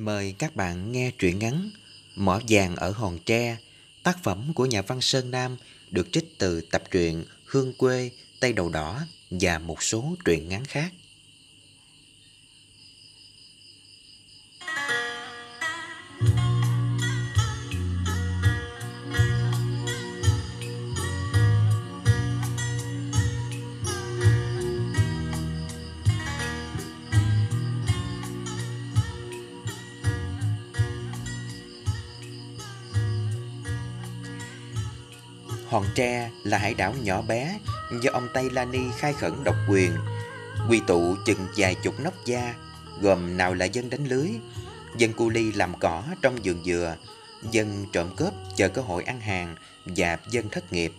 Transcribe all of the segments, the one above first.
Mời các bạn nghe truyện ngắn Mỏ vàng ở Hòn Tre, tác phẩm của nhà văn Sơn Nam được trích từ tập truyện Hương quê, Tây Đầu Đỏ và một số truyện ngắn khác. Hòn Tre là hải đảo nhỏ bé do ông Tây Lani khai khẩn độc quyền, quy tụ chừng vài chục nóc gia, gồm nào là dân đánh lưới, dân cu ly làm cỏ trong vườn dừa, dân trộm cướp chờ cơ hội ăn hàng và dân thất nghiệp.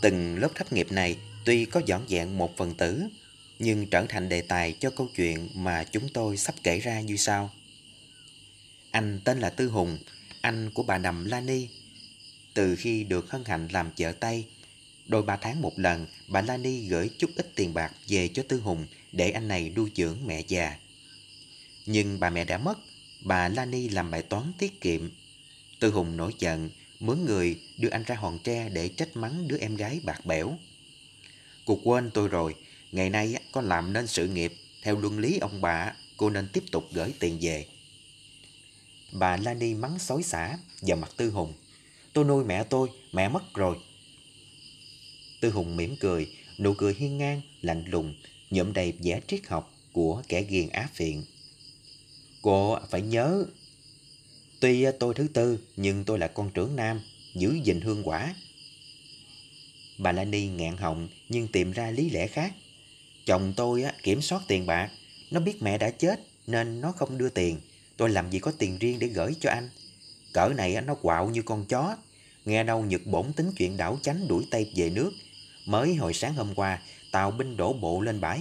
Từng lớp thất nghiệp này tuy có dọn dẹn một phần tử, nhưng trở thành đề tài cho câu chuyện mà chúng tôi sắp kể ra như sau. Anh tên là Tư Hùng, anh của bà Nằm Lani từ khi được hân hạnh làm vợ tay, đôi ba tháng một lần, bà Lani gửi chút ít tiền bạc về cho Tư Hùng để anh này nuôi dưỡng mẹ già. Nhưng bà mẹ đã mất, bà Lani làm bài toán tiết kiệm. Tư Hùng nổi giận, mướn người đưa anh ra hòn tre để trách mắng đứa em gái bạc bẽo. Cô quên tôi rồi, ngày nay con làm nên sự nghiệp, theo luân lý ông bà, cô nên tiếp tục gửi tiền về. Bà Lani mắng xối xả vào mặt Tư Hùng. Tôi nuôi mẹ tôi, mẹ mất rồi. Tư Hùng mỉm cười, nụ cười hiên ngang, lạnh lùng, nhậm đầy vẻ triết học của kẻ ghiền á phiện. Cô phải nhớ, tuy tôi thứ tư, nhưng tôi là con trưởng nam, giữ gìn hương quả. Bà Lani ngạn họng nhưng tìm ra lý lẽ khác. Chồng tôi kiểm soát tiền bạc, nó biết mẹ đã chết nên nó không đưa tiền. Tôi làm gì có tiền riêng để gửi cho anh. Cỡ này nó quạo như con chó. Nghe đâu Nhật bổn tính chuyện đảo chánh đuổi Tây về nước. Mới hồi sáng hôm qua, tàu binh đổ bộ lên bãi.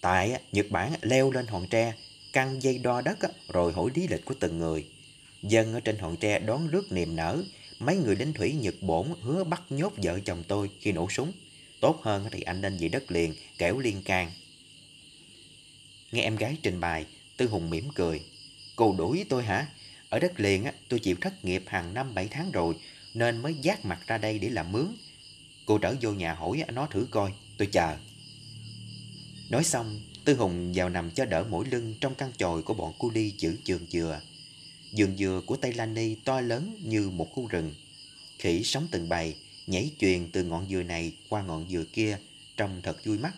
Tại Nhật Bản leo lên hòn tre, căng dây đo đất rồi hỏi lý lịch của từng người. Dân ở trên hòn tre đón rước niềm nở. Mấy người lính thủy Nhật bổn hứa bắt nhốt vợ chồng tôi khi nổ súng. Tốt hơn thì anh nên về đất liền, kẻo liên can. Nghe em gái trình bày, Tư Hùng mỉm cười. Cô đuổi tôi hả? Ở đất liền á, tôi chịu thất nghiệp hàng năm 7 tháng rồi nên mới giác mặt ra đây để làm mướn. Cô trở vô nhà hỏi nó thử coi, tôi chờ. Nói xong, Tư Hùng vào nằm cho đỡ mỗi lưng trong căn chòi của bọn cu ly chữ trường dừa. Giường dừa của Tây Lan Ni to lớn như một khu rừng. Khỉ sống từng bầy, nhảy chuyền từ ngọn dừa này qua ngọn dừa kia, trông thật vui mắt.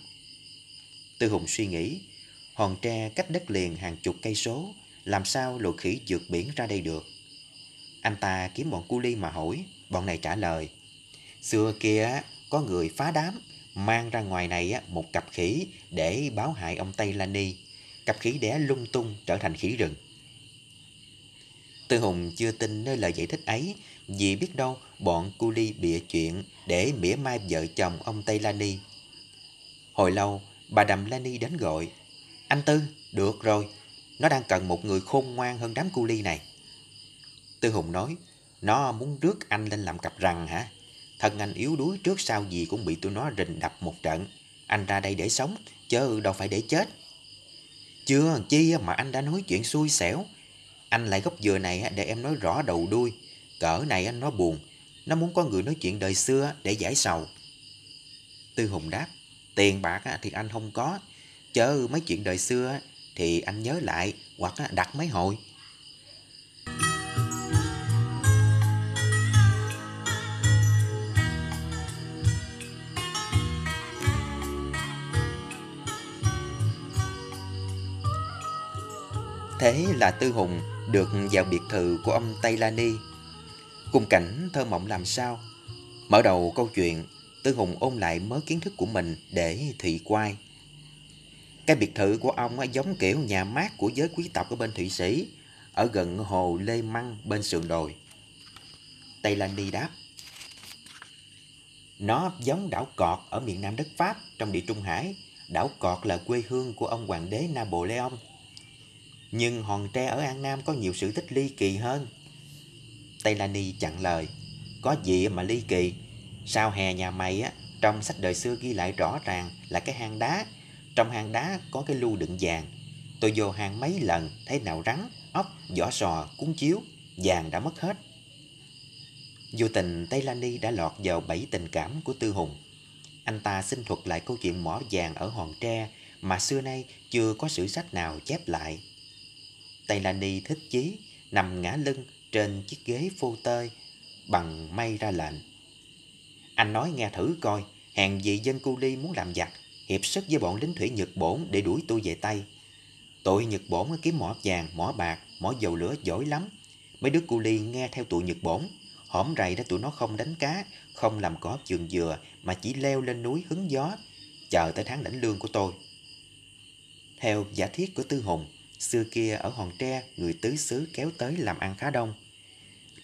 Tư Hùng suy nghĩ, hòn tre cách đất liền hàng chục cây số làm sao lột khỉ vượt biển ra đây được? Anh ta kiếm bọn cu ly mà hỏi, bọn này trả lời. Xưa kia có người phá đám, mang ra ngoài này một cặp khỉ để báo hại ông Tây Lani. Cặp khỉ đẻ lung tung trở thành khỉ rừng. Tư Hùng chưa tin nơi lời giải thích ấy vì biết đâu bọn cu ly bịa chuyện để mỉa mai vợ chồng ông Tây Lani. Hồi lâu, bà Đầm Lani đến gọi. Anh Tư, được rồi, nó đang cần một người khôn ngoan hơn đám cu ly này. Tư Hùng nói, nó muốn rước anh lên làm cặp rằn hả? Thân anh yếu đuối trước sau gì cũng bị tụi nó rình đập một trận. Anh ra đây để sống, chứ đâu phải để chết. Chưa chi mà anh đã nói chuyện xui xẻo. Anh lại gốc dừa này để em nói rõ đầu đuôi. Cỡ này anh nói buồn. Nó muốn có người nói chuyện đời xưa để giải sầu. Tư Hùng đáp, tiền bạc thì anh không có. Chớ mấy chuyện đời xưa thì anh nhớ lại hoặc đặt mấy hồi. Thế là Tư Hùng được vào biệt thự của ông Tây Lani. Cùng cảnh thơ mộng làm sao? Mở đầu câu chuyện, Tư Hùng ôn lại mớ kiến thức của mình để thị quay. Cái biệt thự của ông giống kiểu nhà mát của giới quý tộc ở bên Thụy Sĩ, ở gần hồ Lê Măng bên sườn đồi. Tây Lan đi đáp. Nó giống đảo Cọt ở miền Nam đất Pháp trong địa Trung Hải. Đảo Cọt là quê hương của ông hoàng đế Napoleon. Nhưng hòn tre ở An Nam có nhiều sự tích ly kỳ hơn. Tây Lan đi chặn lời. Có gì mà ly kỳ? Sao hè nhà mày á, trong sách đời xưa ghi lại rõ ràng là cái hang đá trong hang đá có cái lưu đựng vàng. Tôi vô hang mấy lần thấy nào rắn, ốc, vỏ sò, cuốn chiếu, vàng đã mất hết. Vô tình Tây Lani đã lọt vào bẫy tình cảm của Tư Hùng. Anh ta xin thuật lại câu chuyện mỏ vàng ở hòn tre mà xưa nay chưa có sử sách nào chép lại. Tây Lani thích chí, nằm ngã lưng trên chiếc ghế phô tơi bằng may ra lệnh. Anh nói nghe thử coi, hèn gì dân cu ly muốn làm giặc, hiệp sức với bọn lính thủy Nhật Bổn để đuổi tôi về Tây. Tụi Nhật Bổn kiếm mỏ vàng, mỏ bạc, mỏ dầu lửa giỏi lắm. Mấy đứa cu ly nghe theo tụi Nhật Bổn, hõm rầy đó tụi nó không đánh cá, không làm cỏ vườn dừa mà chỉ leo lên núi hứng gió, chờ tới tháng lãnh lương của tôi. Theo giả thiết của Tư Hùng, xưa kia ở Hòn Tre người tứ xứ kéo tới làm ăn khá đông.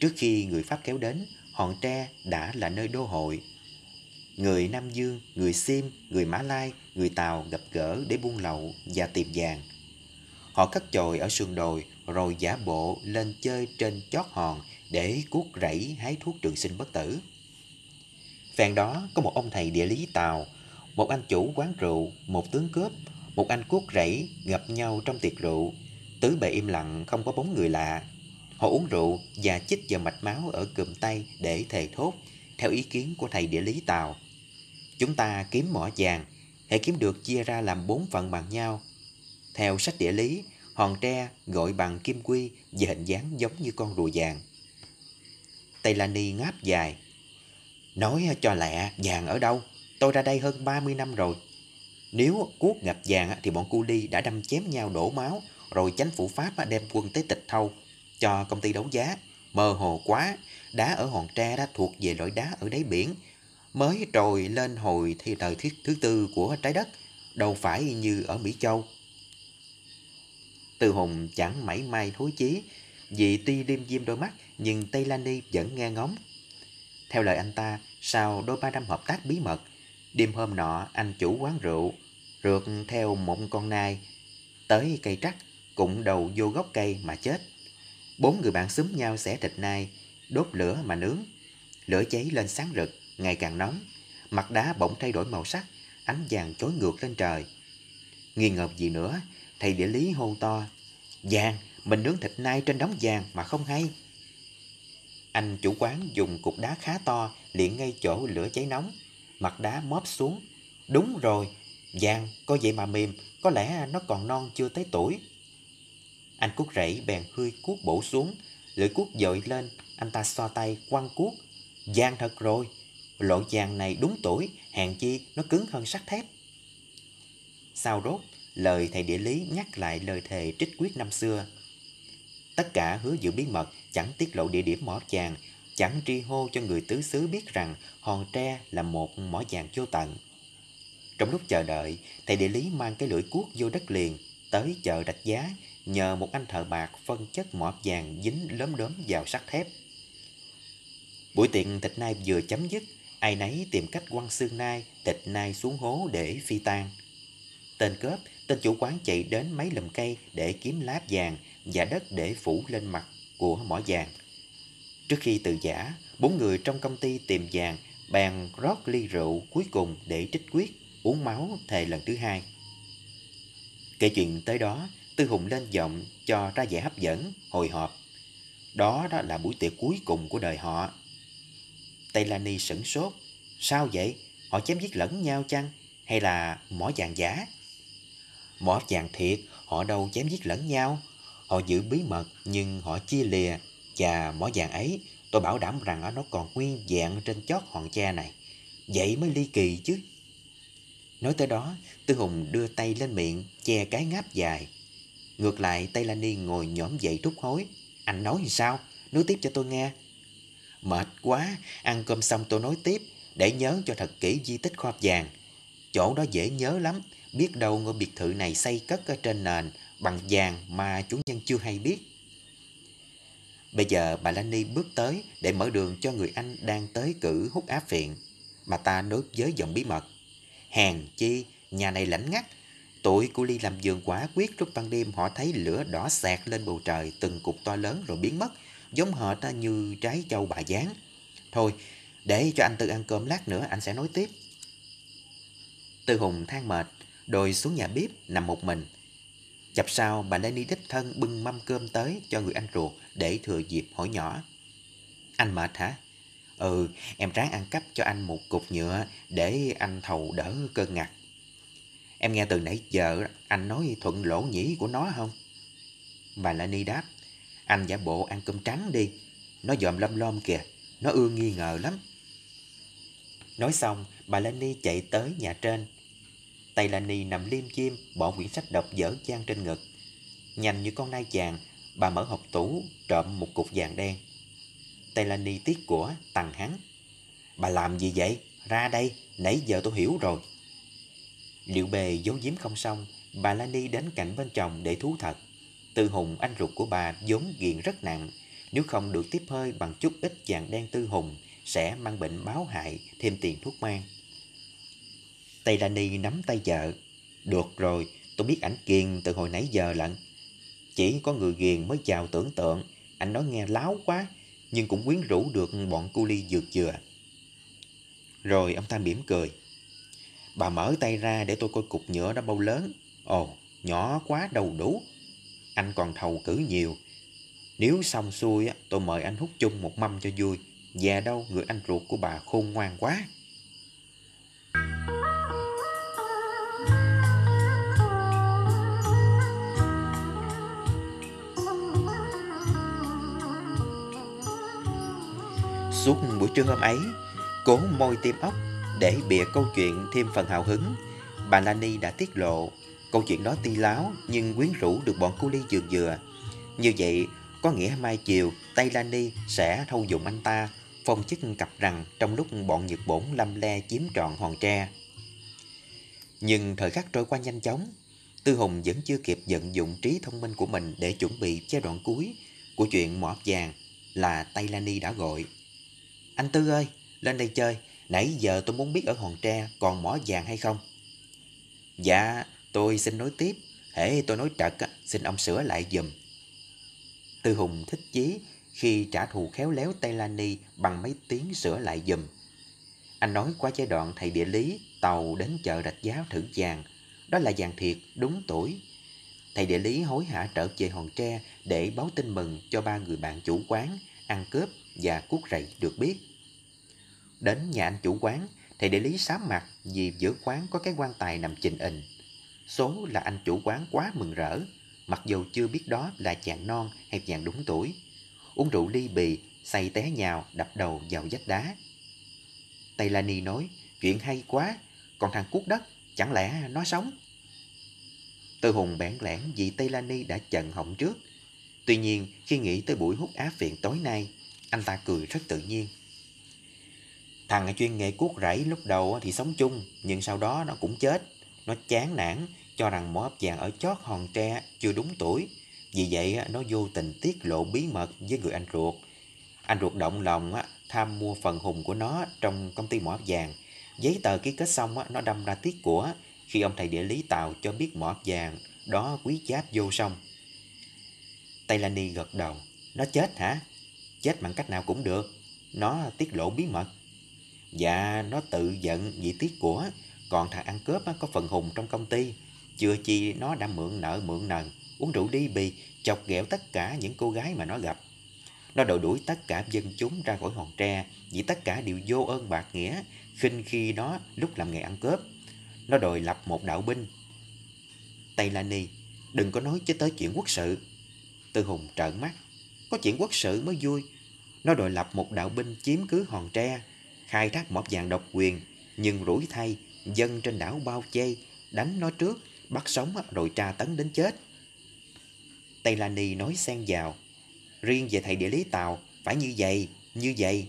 Trước khi người Pháp kéo đến, Hòn Tre đã là nơi đô hội. Người Nam Dương, người Sim, người Mã Lai, người Tàu gặp gỡ để buôn lậu và tìm vàng. Họ cất chồi ở sườn đồi rồi giả bộ lên chơi trên chót hòn để cuốc rẫy hái thuốc trường sinh bất tử. phèn đó có một ông thầy địa lý Tàu, một anh chủ quán rượu, một tướng cướp, một anh cuốc rẫy gặp nhau trong tiệc rượu. Tứ bề im lặng không có bóng người lạ. Họ uống rượu và chích vào mạch máu ở cùm tay để thề thốt, theo ý kiến của thầy địa lý Tàu. Chúng ta kiếm mỏ vàng, hãy kiếm được chia ra làm bốn phần bằng nhau. Theo sách địa lý, hòn tre gọi bằng kim quy và hình dáng giống như con rùa vàng. Tây Lani ngáp dài. Nói cho lẹ, vàng ở đâu? Tôi ra đây hơn 30 năm rồi. Nếu cuốc ngập vàng thì bọn cu ly đã đâm chém nhau đổ máu, rồi chánh phủ Pháp đem quân tới tịch thâu cho công ty đấu giá. Mơ hồ quá, đá ở hòn tre đã thuộc về loại đá ở đáy biển, mới trồi lên hồi thì thời thiết thứ tư của trái đất, đâu phải như ở Mỹ Châu. Từ Hùng chẳng mảy may thối chí, vì tuy liêm diêm đôi mắt nhưng Tây Lani vẫn nghe ngóng. Theo lời anh ta, sau đôi ba năm hợp tác bí mật, đêm hôm nọ anh chủ quán rượu rượt theo một con nai tới cây trắc cũng đầu vô gốc cây mà chết. Bốn người bạn xúm nhau xẻ thịt nai, đốt lửa mà nướng. Lửa cháy lên sáng rực, ngày càng nóng. Mặt đá bỗng thay đổi màu sắc, ánh vàng chói ngược lên trời. Nghi ngờ gì nữa, thầy địa lý hô to. Vàng, mình nướng thịt nai trên đống vàng mà không hay. Anh chủ quán dùng cục đá khá to liền ngay chỗ lửa cháy nóng. Mặt đá móp xuống. Đúng rồi, vàng có vậy mà mềm, có lẽ nó còn non chưa tới tuổi. Anh cuốc rẫy bèn hơi cuốc bổ xuống, lưỡi cuốc dội lên, anh ta xoa tay quăng cuốc. Giang thật rồi, loại vàng này đúng tuổi, hàng chi nó cứng hơn sắt thép. Sau rốt, lời thầy địa lý nhắc lại lời thề trích quyết năm xưa. Tất cả hứa giữ bí mật, chẳng tiết lộ địa điểm mỏ vàng, chẳng tri hô cho người tứ xứ biết rằng hòn tre là một mỏ vàng vô tận. Trong lúc chờ đợi, thầy địa lý mang cái lưỡi cuốc vô đất liền, tới chợ rạch giá, nhờ một anh thợ bạc phân chất mỏ vàng dính lớm đốm vào sắt thép. Buổi tiệc thịt nai vừa chấm dứt, ai nấy tìm cách quăng xương nai, thịt nai xuống hố để phi tan. Tên cướp, tên chủ quán chạy đến mấy lùm cây để kiếm lá vàng và đất để phủ lên mặt của mỏ vàng. Trước khi từ giả, bốn người trong công ty tìm vàng bàn rót ly rượu cuối cùng để trích quyết, uống máu thề lần thứ hai. Kể chuyện tới đó, Tư Hùng lên giọng cho ra vẻ hấp dẫn, hồi hộp. Đó đó là buổi tiệc cuối cùng của đời họ. Tây Lani sửng sốt. Sao vậy? Họ chém giết lẫn nhau chăng? Hay là mỏ vàng giả? Mỏ vàng thiệt, họ đâu chém giết lẫn nhau. Họ giữ bí mật nhưng họ chia lìa. Và mỏ vàng ấy, tôi bảo đảm rằng nó còn nguyên vẹn trên chót hòn tre này. Vậy mới ly kỳ chứ. Nói tới đó, Tư Hùng đưa tay lên miệng, che cái ngáp dài. Ngược lại, Tây Lani ngồi nhõm dậy trút hối. Anh nói thì sao? Nói tiếp cho tôi nghe. Mệt quá, ăn cơm xong tôi nói tiếp, để nhớ cho thật kỹ di tích khoa vàng. Chỗ đó dễ nhớ lắm, biết đâu ngôi biệt thự này xây cất ở trên nền bằng vàng mà chủ nhân chưa hay biết. Bây giờ bà Lani bước tới để mở đường cho người anh đang tới cử hút áp phiện. Bà ta nói với giọng bí mật. Hèn chi, nhà này lãnh ngắt. Tụi của Ly làm vườn quả quyết lúc ban đêm họ thấy lửa đỏ sạc lên bầu trời từng cục to lớn rồi biến mất giống hệt như trái châu bà gián. Thôi, để cho anh Tư ăn cơm lát nữa anh sẽ nói tiếp. Tư Hùng than mệt, đồi xuống nhà bếp nằm một mình. Chập sau bà Lenny đích thân bưng mâm cơm tới cho người anh ruột để thừa dịp hỏi nhỏ. Anh mệt hả? Ừ, em ráng ăn cắp cho anh một cục nhựa để anh thầu đỡ cơn ngặt. Em nghe từ nãy giờ anh nói thuận lỗ nhĩ của nó không? Bà Lenny đáp. Anh giả bộ ăn cơm trắng đi. Nó dòm lom lom kìa. Nó ưa nghi ngờ lắm. Nói xong, bà Lenny chạy tới nhà trên. Tay Lenny nằm liêm chiêm, bỏ quyển sách đọc dở dang trên ngực. Nhanh như con nai chàng, bà mở hộp tủ, trộm một cục vàng đen. Tay Lenny tiếc của, tằng hắn. Bà làm gì vậy? Ra đây, nãy giờ tôi hiểu rồi. Liệu bề giấu giếm không xong, bà Lani đến cạnh bên chồng để thú thật. Tư hùng anh ruột của bà vốn nghiện rất nặng, nếu không được tiếp hơi bằng chút ít vàng đen tư hùng, sẽ mang bệnh báo hại, thêm tiền thuốc mang. Tây Lani nắm tay vợ. Được rồi, tôi biết ảnh kiền từ hồi nãy giờ lận. Chỉ có người ghiền mới chào tưởng tượng, anh nói nghe láo quá, nhưng cũng quyến rũ được bọn cu ly dược chừa. Rồi ông ta mỉm cười. Bà mở tay ra để tôi coi cục nhựa đó bao lớn. Ồ, nhỏ quá đầu đủ. Anh còn thầu cử nhiều. Nếu xong xuôi, tôi mời anh hút chung một mâm cho vui. Già đâu, người anh ruột của bà khôn ngoan quá. Suốt buổi trưa hôm ấy, cố môi tim ốc để bịa câu chuyện thêm phần hào hứng, bà Lani đã tiết lộ câu chuyện đó ti láo nhưng quyến rũ được bọn cu ly dừa dừa. Như vậy, có nghĩa mai chiều Tây đi sẽ thâu dụng anh ta, phong chức cặp rằng trong lúc bọn Nhật Bổn lâm le chiếm trọn hòn tre. Nhưng thời khắc trôi qua nhanh chóng, Tư Hùng vẫn chưa kịp vận dụng trí thông minh của mình để chuẩn bị giai đoạn cuối của chuyện mỏ vàng là Tây đi đã gọi. Anh Tư ơi, lên đây chơi, Nãy giờ tôi muốn biết ở hòn tre còn mỏ vàng hay không? Dạ, tôi xin nói tiếp. Hễ tôi nói trật, xin ông sửa lại dùm. Tư Hùng thích chí khi trả thù khéo léo Tây Lani bằng mấy tiếng sửa lại dùm. Anh nói qua giai đoạn thầy địa lý, tàu đến chợ rạch giáo thử vàng. Đó là vàng thiệt, đúng tuổi. Thầy địa lý hối hả trở về hòn tre để báo tin mừng cho ba người bạn chủ quán, ăn cướp và cuốc rậy được biết. Đến nhà anh chủ quán, thầy địa lý sám mặt vì giữa quán có cái quan tài nằm trình hình. Số là anh chủ quán quá mừng rỡ, mặc dù chưa biết đó là chàng non hay chàng đúng tuổi. Uống rượu ly bì, say té nhào, đập đầu vào vách đá. Tây Lani nói, chuyện hay quá, còn thằng cuốc đất, chẳng lẽ nó sống? Tư Hùng bẽn lẽn vì Tây Lani đã chận họng trước. Tuy nhiên, khi nghĩ tới buổi hút á phiện tối nay, anh ta cười rất tự nhiên. Thằng chuyên nghề cuốc rẫy lúc đầu thì sống chung, nhưng sau đó nó cũng chết. Nó chán nản, cho rằng mỏ ấp vàng ở chót hòn tre chưa đúng tuổi. Vì vậy nó vô tình tiết lộ bí mật với người anh ruột. Anh ruột động lòng tham mua phần hùng của nó trong công ty mỏ ấp vàng. Giấy tờ ký kết xong nó đâm ra tiết của khi ông thầy địa lý tàu cho biết mỏ ấp vàng đó quý cháp vô xong. Tây Lani gật đầu. Nó chết hả? Chết bằng cách nào cũng được. Nó tiết lộ bí mật. Dạ nó tự giận vì tiếc của còn thằng ăn cướp có phần hùng trong công ty. Chưa chi nó đã mượn nợ mượn nần. Uống rượu đi bì Chọc ghẹo tất cả những cô gái mà nó gặp. Nó đòi đuổi tất cả dân chúng ra khỏi hòn tre Vì tất cả đều vô ơn bạc nghĩa khinh khi nó lúc làm nghề ăn cướp. Nó đòi lập một đạo binh. Tây Lani Đừng có nói chứ tới chuyện quốc sự. Tư Hùng trợn mắt. Có chuyện quốc sự mới vui. Nó đòi lập một đạo binh chiếm cứ hòn tre khai thác mỏ vàng độc quyền, nhưng rủi thay, dân trên đảo bao chê, đánh nó trước, bắt sống rồi tra tấn đến chết. Tây Lani nói xen vào, riêng về thầy địa lý Tàu, phải như vậy, như vậy.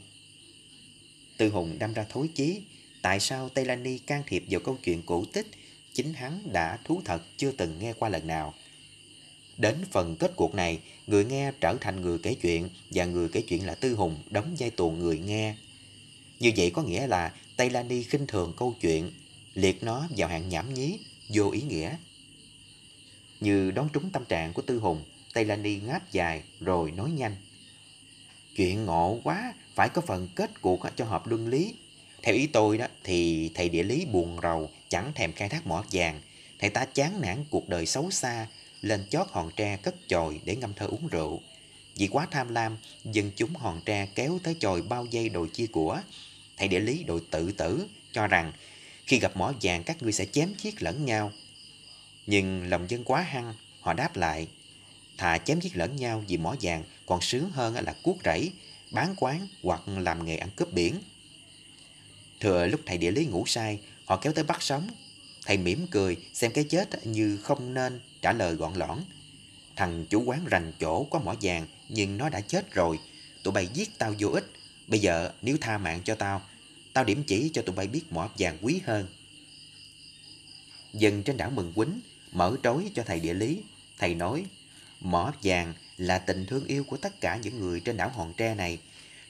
Tư Hùng đâm ra thối chí, tại sao Tây Lani can thiệp vào câu chuyện cổ tích, chính hắn đã thú thật chưa từng nghe qua lần nào. Đến phần kết cuộc này, người nghe trở thành người kể chuyện và người kể chuyện là Tư Hùng đóng vai tuồng người nghe như vậy có nghĩa là Tây Lani khinh thường câu chuyện, liệt nó vào hạng nhảm nhí, vô ý nghĩa. Như đón trúng tâm trạng của Tư Hùng, Tây Lani ngáp dài rồi nói nhanh. Chuyện ngộ quá, phải có phần kết cuộc cho hợp luân lý. Theo ý tôi đó thì thầy địa lý buồn rầu chẳng thèm khai thác mỏ vàng. Thầy ta chán nản cuộc đời xấu xa, lên chót hòn tre cất chòi để ngâm thơ uống rượu. Vì quá tham lam, dân chúng hòn tre kéo tới chòi bao dây đòi chia của. Thầy địa lý đội tự tử cho rằng khi gặp mỏ vàng các ngươi sẽ chém giết lẫn nhau. Nhưng lòng dân quá hăng, họ đáp lại thà chém giết lẫn nhau vì mỏ vàng còn sướng hơn là cuốc rẫy, bán quán hoặc làm nghề ăn cướp biển. Thừa lúc thầy địa lý ngủ say, họ kéo tới bắt sống. Thầy mỉm cười xem cái chết như không nên trả lời gọn lõn. Thằng chủ quán rành chỗ có mỏ vàng nhưng nó đã chết rồi. Tụi bay giết tao vô ích. Bây giờ nếu tha mạng cho tao, tao điểm chỉ cho tụi bay biết mỏ vàng quý hơn. Dân trên đảo Mừng Quýnh mở trối cho thầy địa lý. Thầy nói, mỏ vàng là tình thương yêu của tất cả những người trên đảo Hòn Tre này.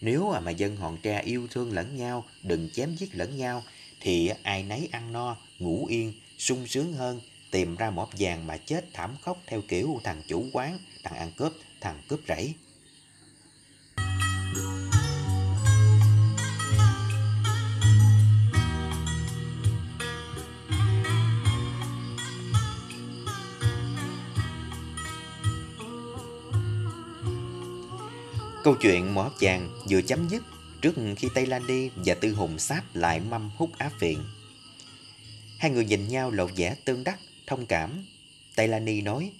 Nếu mà dân Hòn Tre yêu thương lẫn nhau, đừng chém giết lẫn nhau, thì ai nấy ăn no, ngủ yên, sung sướng hơn, tìm ra mỏ vàng mà chết thảm khốc theo kiểu thằng chủ quán, thằng ăn cướp, thằng cướp rẫy. Câu chuyện mỏ vàng vừa chấm dứt trước khi Tây Lan đi và Tư Hùng sáp lại mâm hút áp viện. Hai người nhìn nhau lộ vẻ tương đắc, thông cảm. Tây Lan Ni nói,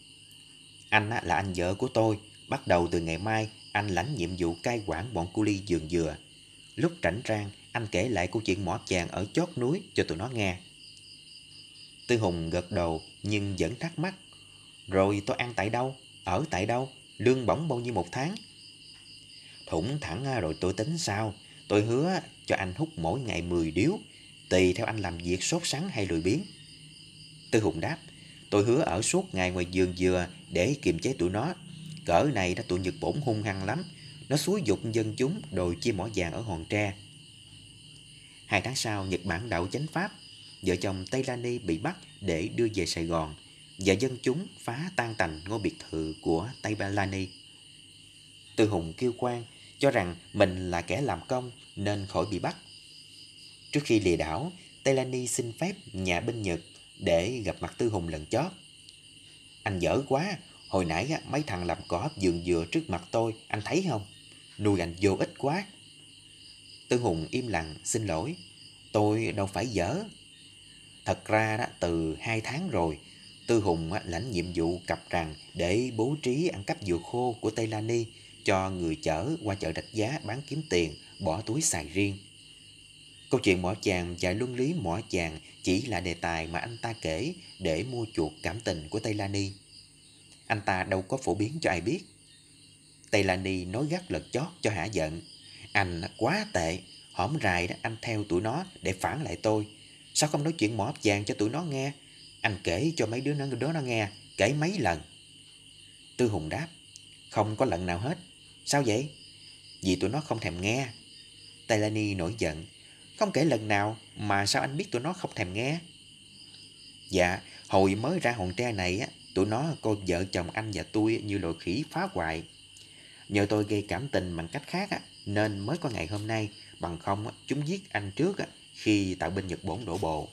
anh là anh vợ của tôi, bắt đầu từ ngày mai anh lãnh nhiệm vụ cai quản bọn cu ly giường dừa. Lúc rảnh rang, anh kể lại câu chuyện mỏ vàng ở chót núi cho tụi nó nghe. Tư Hùng gật đầu nhưng vẫn thắc mắc. Rồi tôi ăn tại đâu? Ở tại đâu? Lương bổng bao nhiêu một tháng? Thủng thẳng à, rồi tôi tính sao? Tôi hứa cho anh hút mỗi ngày 10 điếu, tùy theo anh làm việc sốt sắng hay lười biếng. Tư Hùng đáp, tôi hứa ở suốt ngày ngoài giường dừa để kiềm chế tụi nó. Cỡ này đã tụi Nhật Bổn hung hăng lắm, nó xúi dục dân chúng đòi chia mỏ vàng ở hòn tre. Hai tháng sau, Nhật Bản đảo chánh Pháp, vợ chồng Tây Lani bị bắt để đưa về Sài Gòn và dân chúng phá tan tành ngôi biệt thự của Tây Ba Lani. Tư Hùng kêu quan cho rằng mình là kẻ làm công nên khỏi bị bắt. Trước khi lìa đảo, Telani xin phép nhà binh Nhật để gặp mặt Tư Hùng lần chót. Anh dở quá, hồi nãy mấy thằng làm cỏ dường dừa trước mặt tôi, anh thấy không? Nuôi anh vô ích quá. Tư Hùng im lặng xin lỗi, tôi đâu phải dở. Thật ra đó, từ hai tháng rồi, Tư Hùng lãnh nhiệm vụ cặp rằng để bố trí ăn cắp dừa khô của Tây Lani cho người chở qua chợ rạch giá bán kiếm tiền, bỏ túi xài riêng. Câu chuyện mỏ chàng và luân lý mỏ chàng chỉ là đề tài mà anh ta kể để mua chuộc cảm tình của Tây Lani. Anh ta đâu có phổ biến cho ai biết. Tây Lani nói gắt lật chót cho hả giận. Anh quá tệ, hổm rài đó anh theo tụi nó để phản lại tôi. Sao không nói chuyện mỏ chàng cho tụi nó nghe? Anh kể cho mấy đứa nó, đứa nó nghe, kể mấy lần. Tư Hùng đáp, không có lần nào hết. Sao vậy? Vì tụi nó không thèm nghe. Taylani nổi giận. Không kể lần nào mà sao anh biết tụi nó không thèm nghe? Dạ, hồi mới ra hòn tre này á, tụi nó coi vợ chồng anh và tôi như loài khỉ phá hoại. Nhờ tôi gây cảm tình bằng cách khác á, nên mới có ngày hôm nay, bằng không chúng giết anh trước á, khi tạo binh Nhật Bổn đổ bộ.